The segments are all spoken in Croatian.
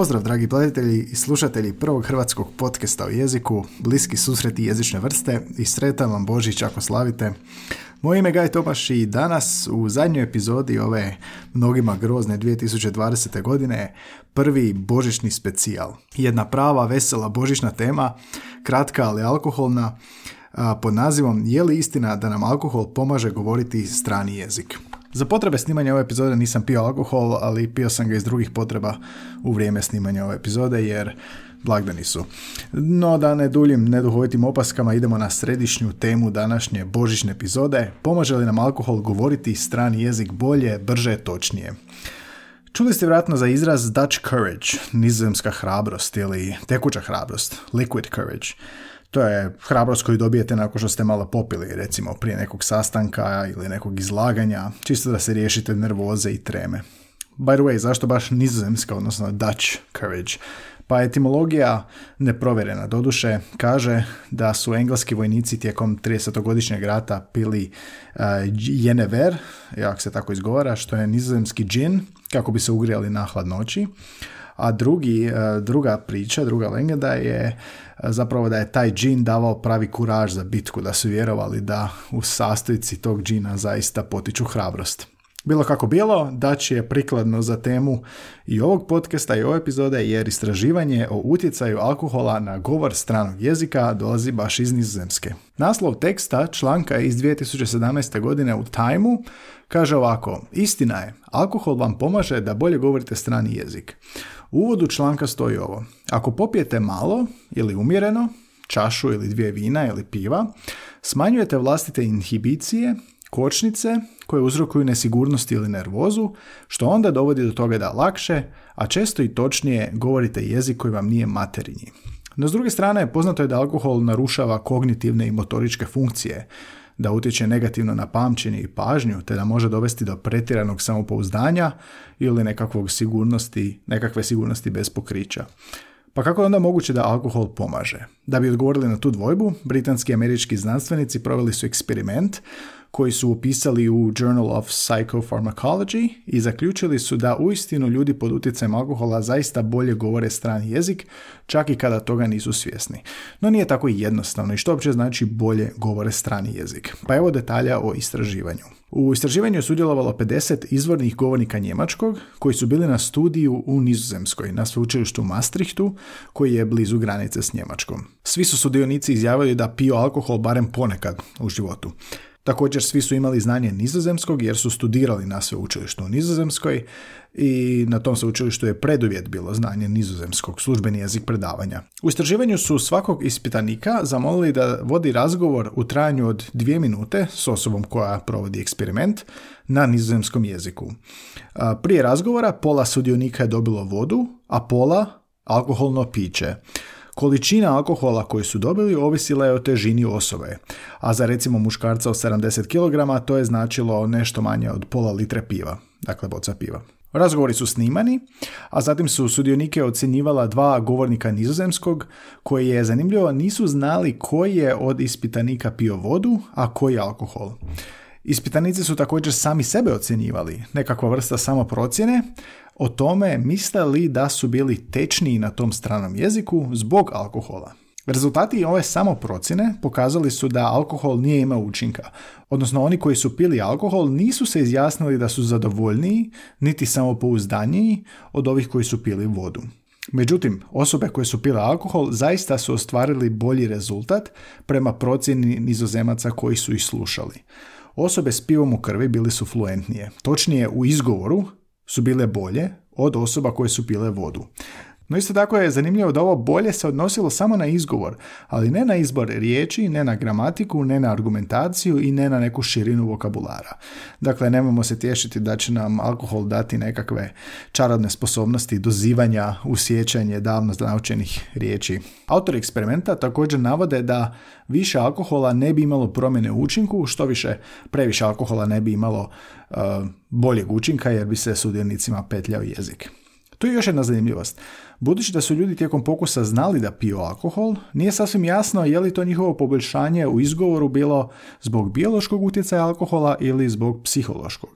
Pozdrav dragi gledatelji i slušatelji prvog hrvatskog podcasta o jeziku, bliski susreti jezične vrste i sretan vam Božić ako slavite. Moje ime je Gaj Tomaš i danas u zadnjoj epizodi ove mnogima grozne 2020. godine prvi božićni specijal. Jedna prava, vesela božićna tema, kratka ali alkoholna, pod nazivom Je li istina da nam alkohol pomaže govoriti strani jezik? Za potrebe snimanja ove epizode nisam pio alkohol, ali pio sam ga iz drugih potreba u vrijeme snimanja ove epizode, jer blagdani su. No da ne duljim neduhovitim opaskama, idemo na središnju temu današnje božićne epizode. Pomaže li nam alkohol govoriti strani jezik bolje, brže, točnije? Čuli ste vjerojatno za izraz Dutch courage, nizozemska hrabrost ili tekuća hrabrost, liquid courage. To je hrabrost koju dobijete nakon što ste malo popili, recimo prije nekog sastanka ili nekog izlaganja, čisto da se riješite nervoze i treme. By the way, zašto baš nizozemska, odnosno Dutch courage? Pa etimologija neprovjerena doduše kaže da su engleski vojnici tijekom 30-godišnjeg rata pili uh, jenever, jak se tako izgovara, što je nizozemski džin, kako bi se ugrijali na hladnoći. A drugi, uh, druga priča, druga legenda je uh, zapravo da je taj džin davao pravi kuraž za bitku, da su vjerovali da u sastojci tog džina zaista potiču hrabrost. Bilo kako bilo, Daći je prikladno za temu i ovog podcasta i ove epizode jer istraživanje o utjecaju alkohola na govor stranog jezika dolazi baš iz nizozemske. Naslov teksta članka iz 2017. godine u Timeu kaže ovako, istina je, alkohol vam pomaže da bolje govorite strani jezik. U uvodu članka stoji ovo, ako popijete malo ili umjereno, čašu ili dvije vina ili piva, smanjujete vlastite inhibicije kočnice koje uzrokuju nesigurnost ili nervozu, što onda dovodi do toga da lakše, a često i točnije govorite jezik koji vam nije materinji. No s druge strane, poznato je da alkohol narušava kognitivne i motoričke funkcije, da utječe negativno na pamćenje i pažnju, te da može dovesti do pretjeranog samopouzdanja ili nekakvog sigurnosti, nekakve sigurnosti bez pokrića. Pa kako je onda moguće da alkohol pomaže? Da bi odgovorili na tu dvojbu, britanski i američki znanstvenici proveli su eksperiment koji su upisali u Journal of Psychopharmacology i zaključili su da uistinu ljudi pod utjecajem alkohola zaista bolje govore strani jezik, čak i kada toga nisu svjesni. No nije tako jednostavno i što uopće znači bolje govore strani jezik. Pa evo detalja o istraživanju. U istraživanju je sudjelovalo 50 izvornih govornika njemačkog koji su bili na studiju u Nizozemskoj, na sveučilištu Maastrichtu, koji je blizu granice s Njemačkom. Svi su sudionici izjavili da piju alkohol barem ponekad u životu. Također svi su imali znanje nizozemskog jer su studirali na sveučilištu u Nizozemskoj i na tom sveučilištu je preduvjet bilo znanje nizozemskog, službeni jezik predavanja. U istraživanju su svakog ispitanika zamolili da vodi razgovor u trajanju od dvije minute s osobom koja provodi eksperiment na nizozemskom jeziku. Prije razgovora pola sudionika je dobilo vodu, a pola alkoholno piće. Količina alkohola koju su dobili ovisila je o težini osobe, a za recimo muškarca od 70 kg to je značilo nešto manje od pola litre piva, dakle boca piva. Razgovori su snimani, a zatim su sudionike ocjenjivala dva govornika nizozemskog, koji je zanimljivo nisu znali koji je od ispitanika pio vodu, a koji alkohol. Ispitanici su također sami sebe ocjenjivali, nekakva vrsta samoprocjene, o tome misle li da su bili tečniji na tom stranom jeziku zbog alkohola. Rezultati ove samoprocjene pokazali su da alkohol nije imao učinka, odnosno oni koji su pili alkohol nisu se izjasnili da su zadovoljniji niti samopouzdaniji od ovih koji su pili vodu. Međutim, osobe koje su pile alkohol zaista su ostvarili bolji rezultat prema procjeni nizozemaca koji su ih slušali. Osobe s pivom u krvi bili su fluentnije, točnije u izgovoru su bile bolje od osoba koje su pile vodu. No isto tako je zanimljivo da ovo bolje se odnosilo samo na izgovor, ali ne na izbor riječi, ne na gramatiku, ne na argumentaciju i ne na neku širinu vokabulara. Dakle, nemojmo se tješiti da će nam alkohol dati nekakve čarobne sposobnosti dozivanja, usjećanje davno naučenih riječi. Autori eksperimenta također navode da više alkohola ne bi imalo promjene u učinku, što više previše alkohola ne bi imalo uh, boljeg učinka jer bi se sudionicima petljao jezik. Tu je još jedna zanimljivost. Budući da su ljudi tijekom pokusa znali da piju alkohol, nije sasvim jasno je li to njihovo poboljšanje u izgovoru bilo zbog biološkog utjecaja alkohola ili zbog psihološkog.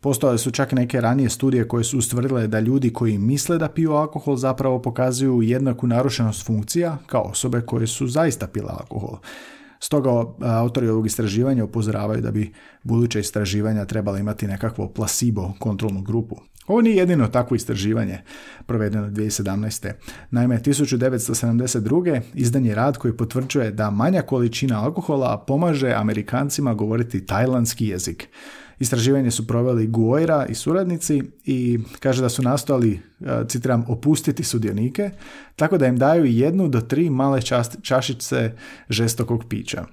Postojale su čak neke ranije studije koje su ustvrdile da ljudi koji misle da piju alkohol zapravo pokazuju jednaku narušenost funkcija kao osobe koje su zaista pile alkohol. Stoga autori ovog istraživanja upozoravaju da bi buduće istraživanja trebala imati nekakvo placebo kontrolnu grupu. Ovo nije jedino takvo istraživanje provedeno 2017. Naime, 1972. izdan je rad koji potvrđuje da manja količina alkohola pomaže Amerikancima govoriti tajlandski jezik. Istraživanje su proveli Guoira i suradnici i kaže da su nastojali, e, citiram, opustiti sudionike, tako da im daju jednu do tri male čašice žestokog pića.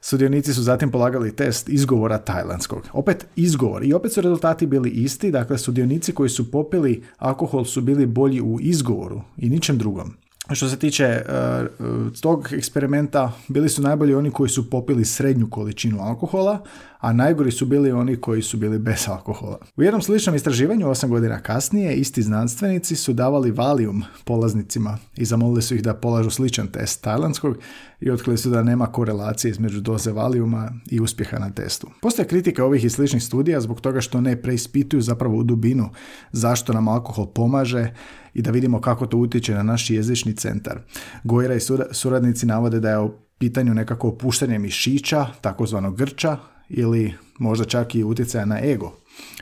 Sudionici su zatim polagali test izgovora tajlandskog. Opet izgovor i opet su rezultati bili isti, dakle sudionici koji su popili alkohol su bili bolji u izgovoru i ničem drugom. Što se tiče uh, tog eksperimenta, bili su najbolji oni koji su popili srednju količinu alkohola, a najgori su bili oni koji su bili bez alkohola. U jednom sličnom istraživanju, osam godina kasnije, isti znanstvenici su davali valium polaznicima i zamolili su ih da polažu sličan test tajlandskog i otkrili su da nema korelacije između doze valiuma i uspjeha na testu. Postoje kritika ovih i sličnih studija zbog toga što ne preispituju zapravo u dubinu zašto nam alkohol pomaže i da vidimo kako to utječe na naš jezični centar. Gojera i suradnici navode da je u pitanju nekako opuštanje mišića, takozvano grča, ili možda čak i utjecaja na ego.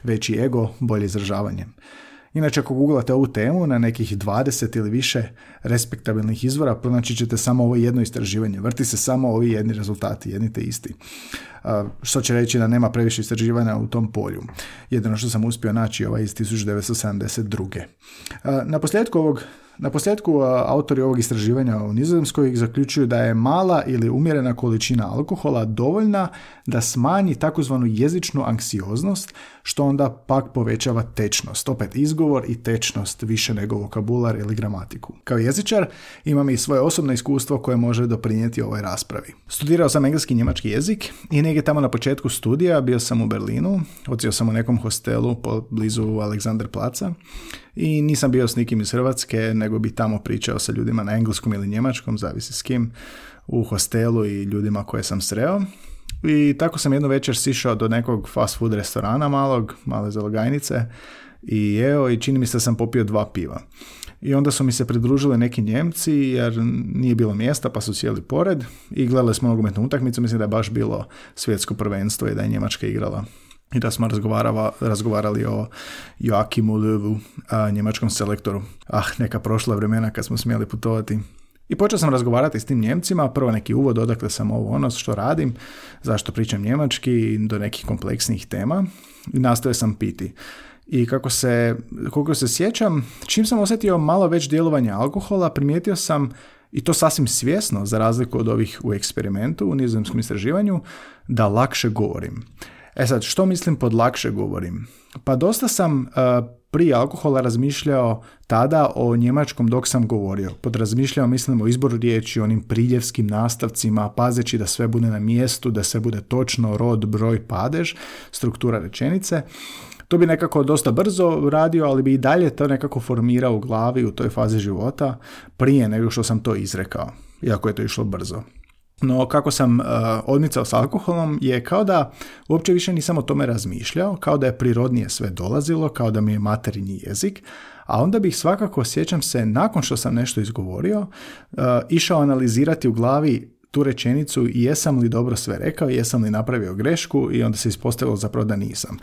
Veći ego, bolje izražavanje. Inače, ako googlate ovu temu na nekih 20 ili više respektabilnih izvora, pronaći ćete samo ovo jedno istraživanje. Vrti se samo ovi jedni rezultati, jedni te isti. što će reći da nema previše istraživanja u tom polju. Jedino što sam uspio naći ovaj iz 1972. Na posljedku ovog na posljedku autori ovog istraživanja u Nizozemskoj zaključuju da je mala ili umjerena količina alkohola dovoljna da smanji takozvanu jezičnu anksioznost, što onda pak povećava tečnost. Opet izgovor i tečnost više nego vokabular ili gramatiku. Kao jezičar imam i svoje osobno iskustvo koje može doprinijeti ovoj raspravi. Studirao sam engleski i njemački jezik i negdje tamo na početku studija bio sam u Berlinu, ocio sam u nekom hostelu blizu Alexander Placa i nisam bio s nikim iz Hrvatske, nego bi tamo pričao sa ljudima na engleskom ili njemačkom, zavisi s kim, u hostelu i ljudima koje sam sreo. I tako sam jednu večer sišao do nekog fast food restorana malog, male zalogajnice i evo i čini mi se da sam popio dva piva. I onda su mi se pridružili neki Njemci jer nije bilo mjesta pa su sjeli pored i gledali smo nogometnu utakmicu, mislim da je baš bilo svjetsko prvenstvo i da je Njemačka igrala i da smo razgovarali o Joakimu Löwu, njemačkom selektoru. Ah, neka prošla vremena kad smo smjeli putovati. I počeo sam razgovarati s tim Njemcima, prvo neki uvod odakle sam ovo ono što radim, zašto pričam njemački, do nekih kompleksnih tema i nastoje sam piti. I kako se, koliko se sjećam, čim sam osjetio malo već djelovanje alkohola, primijetio sam i to sasvim svjesno, za razliku od ovih u eksperimentu, u nizozemskom istraživanju, da lakše govorim. E sad, što mislim pod lakše govorim? Pa dosta sam uh, prije alkohola razmišljao tada o njemačkom dok sam govorio. Pod razmišljao mislim o izboru riječi, onim priljevskim nastavcima, pazeći da sve bude na mjestu, da sve bude točno, rod, broj, padež, struktura rečenice. To bi nekako dosta brzo radio, ali bi i dalje to nekako formirao u glavi u toj fazi života prije nego što sam to izrekao, iako je to išlo brzo. No kako sam uh, odmicao s alkoholom je kao da uopće više nisam o tome razmišljao, kao da je prirodnije sve dolazilo, kao da mi je materinji jezik, a onda bih svakako, sjećam se, nakon što sam nešto izgovorio, uh, išao analizirati u glavi tu rečenicu jesam li dobro sve rekao, jesam li napravio grešku i onda se ispostavilo zapravo da nisam.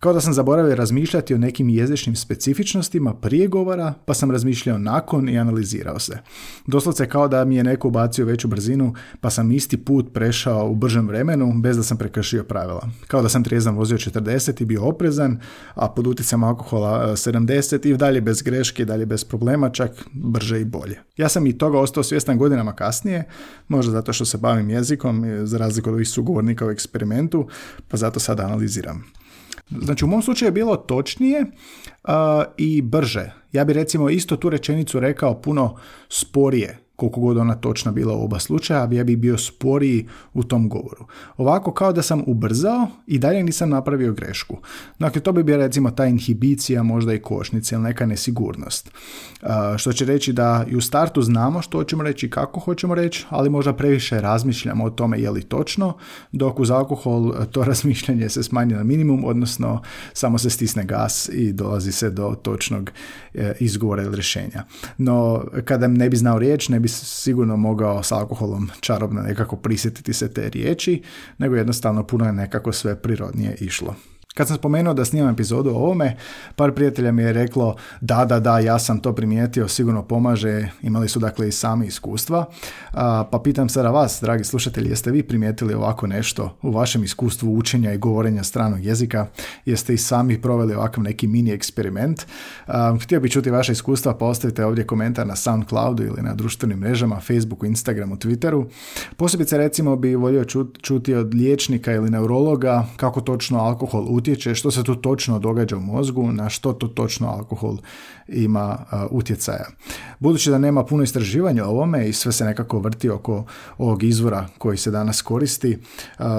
Kao da sam zaboravio razmišljati o nekim jezičnim specifičnostima prije govora, pa sam razmišljao nakon i analizirao se. Doslovce kao da mi je neko ubacio veću brzinu, pa sam isti put prešao u bržem vremenu bez da sam prekršio pravila. Kao da sam trijezan vozio 40 i bio oprezan, a pod utjecajem alkohola 70 i dalje bez greške, dalje bez problema, čak brže i bolje. Ja sam i toga ostao svjestan godinama kasnije, možda zato što se bavim jezikom, za razliku od ovih sugovornika u eksperimentu, pa zato sad analiziram. Znači u mom slučaju je bilo točnije i brže. Ja bi recimo isto tu rečenicu rekao puno sporije koliko god ona točna bila u oba slučaja, ja bih bio sporiji u tom govoru. Ovako kao da sam ubrzao i dalje nisam napravio grešku. Dakle, to bi bio recimo ta inhibicija, možda i košnica ili neka nesigurnost. Što će reći da i u startu znamo što hoćemo reći i kako hoćemo reći, ali možda previše razmišljamo o tome je li točno, dok uz alkohol to razmišljanje se smanji na minimum, odnosno samo se stisne gas i dolazi se do točnog e, izgovora ili rješenja. No, kada ne bi znao riječ, ne bi sigurno mogao s alkoholom čarobno nekako prisjetiti se te riječi, nego jednostavno puno je nekako sve prirodnije išlo. Kad sam spomenuo da snimam epizodu o ovome, par prijatelja mi je reklo da, da, da, ja sam to primijetio, sigurno pomaže, imali su dakle i sami iskustva. pa pitam sada vas, dragi slušatelji, jeste vi primijetili ovako nešto u vašem iskustvu učenja i govorenja stranog jezika? Jeste i sami proveli ovakav neki mini eksperiment? htio bih čuti vaše iskustva, pa ostavite ovdje komentar na Soundcloudu ili na društvenim mrežama, Facebooku, Instagramu, Twitteru. Posebice recimo bi volio čuti od liječnika ili neurologa kako točno alkohol utječe, što se tu točno događa u mozgu, na što to točno alkohol ima utjecaja. Budući da nema puno istraživanja o ovome i sve se nekako vrti oko ovog izvora koji se danas koristi,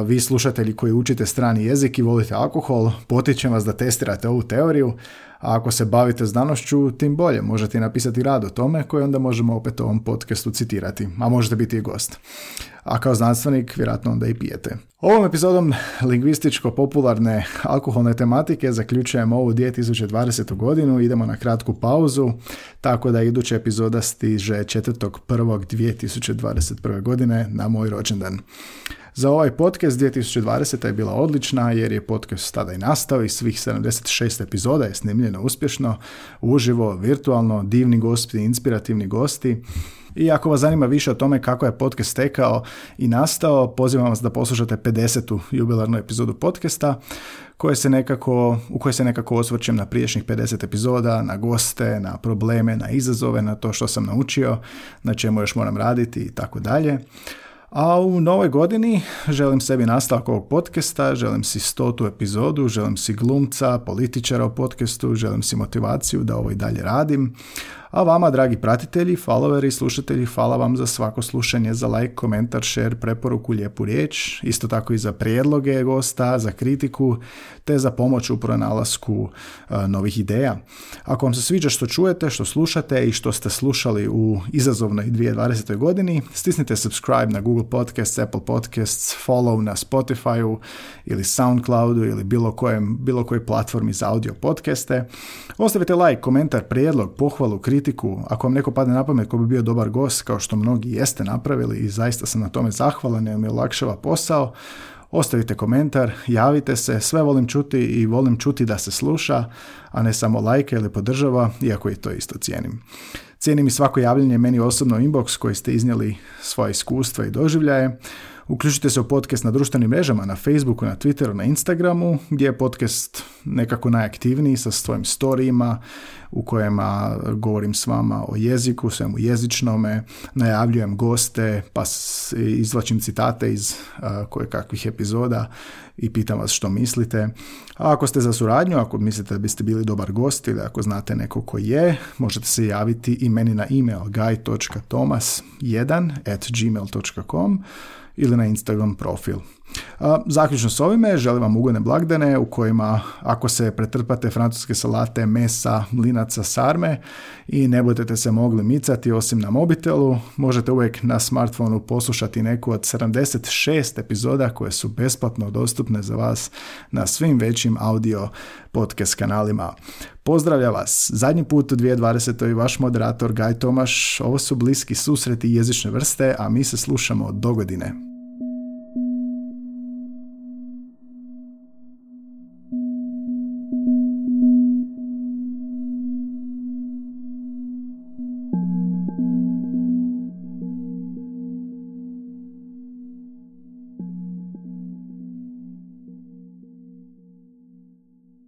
vi slušatelji koji učite strani jezik i volite alkohol, potičem vas da testirate ovu teoriju, a ako se bavite znanošću, tim bolje. Možete i napisati rad o tome koji onda možemo opet ovom podcastu citirati, a možete biti i gost. A kao znanstvenik, vjerojatno onda i pijete. Ovom epizodom lingvističko-popularne alkoholne tematike zaključujemo ovu 2020. godinu, idemo na kratku pauzu, tako da iduća epizoda stiže 4.1.2021. godine na moj rođendan. Za ovaj podcast 2020. je bila odlična jer je podcast tada i nastao i svih 76 epizoda je snimljeno uspješno, uživo, virtualno, divni gosti, inspirativni gosti. I ako vas zanima više o tome kako je podcast tekao i nastao, pozivam vas da poslušate 50. jubilarnu epizodu podcasta koje se nekako, u kojoj se nekako osvrćem na priješnjih 50 epizoda, na goste, na probleme, na izazove, na to što sam naučio, na čemu još moram raditi i tako dalje. A u novoj godini želim sebi nastavak ovog podcasta, želim si stotu epizodu, želim si glumca, političara u podcastu, želim si motivaciju da ovo i dalje radim. A vama, dragi pratitelji, followeri, slušatelji, hvala vam za svako slušanje, za like, komentar, share, preporuku, lijepu riječ, isto tako i za prijedloge gosta, za kritiku, te za pomoć u pronalasku e, novih ideja. Ako vam se sviđa što čujete, što slušate i što ste slušali u izazovnoj 2020. godini, stisnite subscribe na Google Podcasts, Apple Podcasts, follow na Spotify ili Soundcloudu ili bilo, kojem, bilo kojoj platformi za audio podcaste. Ostavite like, komentar, prijedlog, pohvalu, kritiku, kritiku, ako vam neko padne na pamet ko bi bio dobar gost, kao što mnogi jeste napravili i zaista sam na tome zahvalan jer mi olakšava posao, ostavite komentar, javite se, sve volim čuti i volim čuti da se sluša, a ne samo lajka ili podržava, iako i to isto cijenim. Cijenim i svako javljanje meni osobno inbox koji ste iznijeli svoje iskustva i doživljaje. Uključite se u podcast na društvenim mrežama, na Facebooku, na Twitteru, na Instagramu, gdje je podcast nekako najaktivniji sa svojim storijima u kojima govorim s vama o jeziku, svemu jezičnome, najavljujem goste, pa izvlačim citate iz koje kakvih epizoda i pitam vas što mislite. A ako ste za suradnju, ako mislite da biste bili dobar gost ili ako znate neko ko je, možete se javiti i meni na email guy.tomas1 at gmail.com ili na Instagram profil Zaključno s ovime, želim vam ugodne blagdane u kojima ako se pretrpate francuske salate, mesa, mlinaca, sarme i ne budete se mogli micati osim na mobitelu, možete uvijek na smartfonu poslušati neku od 76 epizoda koje su besplatno dostupne za vas na svim većim audio podcast kanalima. Pozdravlja vas. Zadnji put u 2020. i vaš moderator Gaj Tomaš. Ovo su bliski susreti jezične vrste, a mi se slušamo do godine.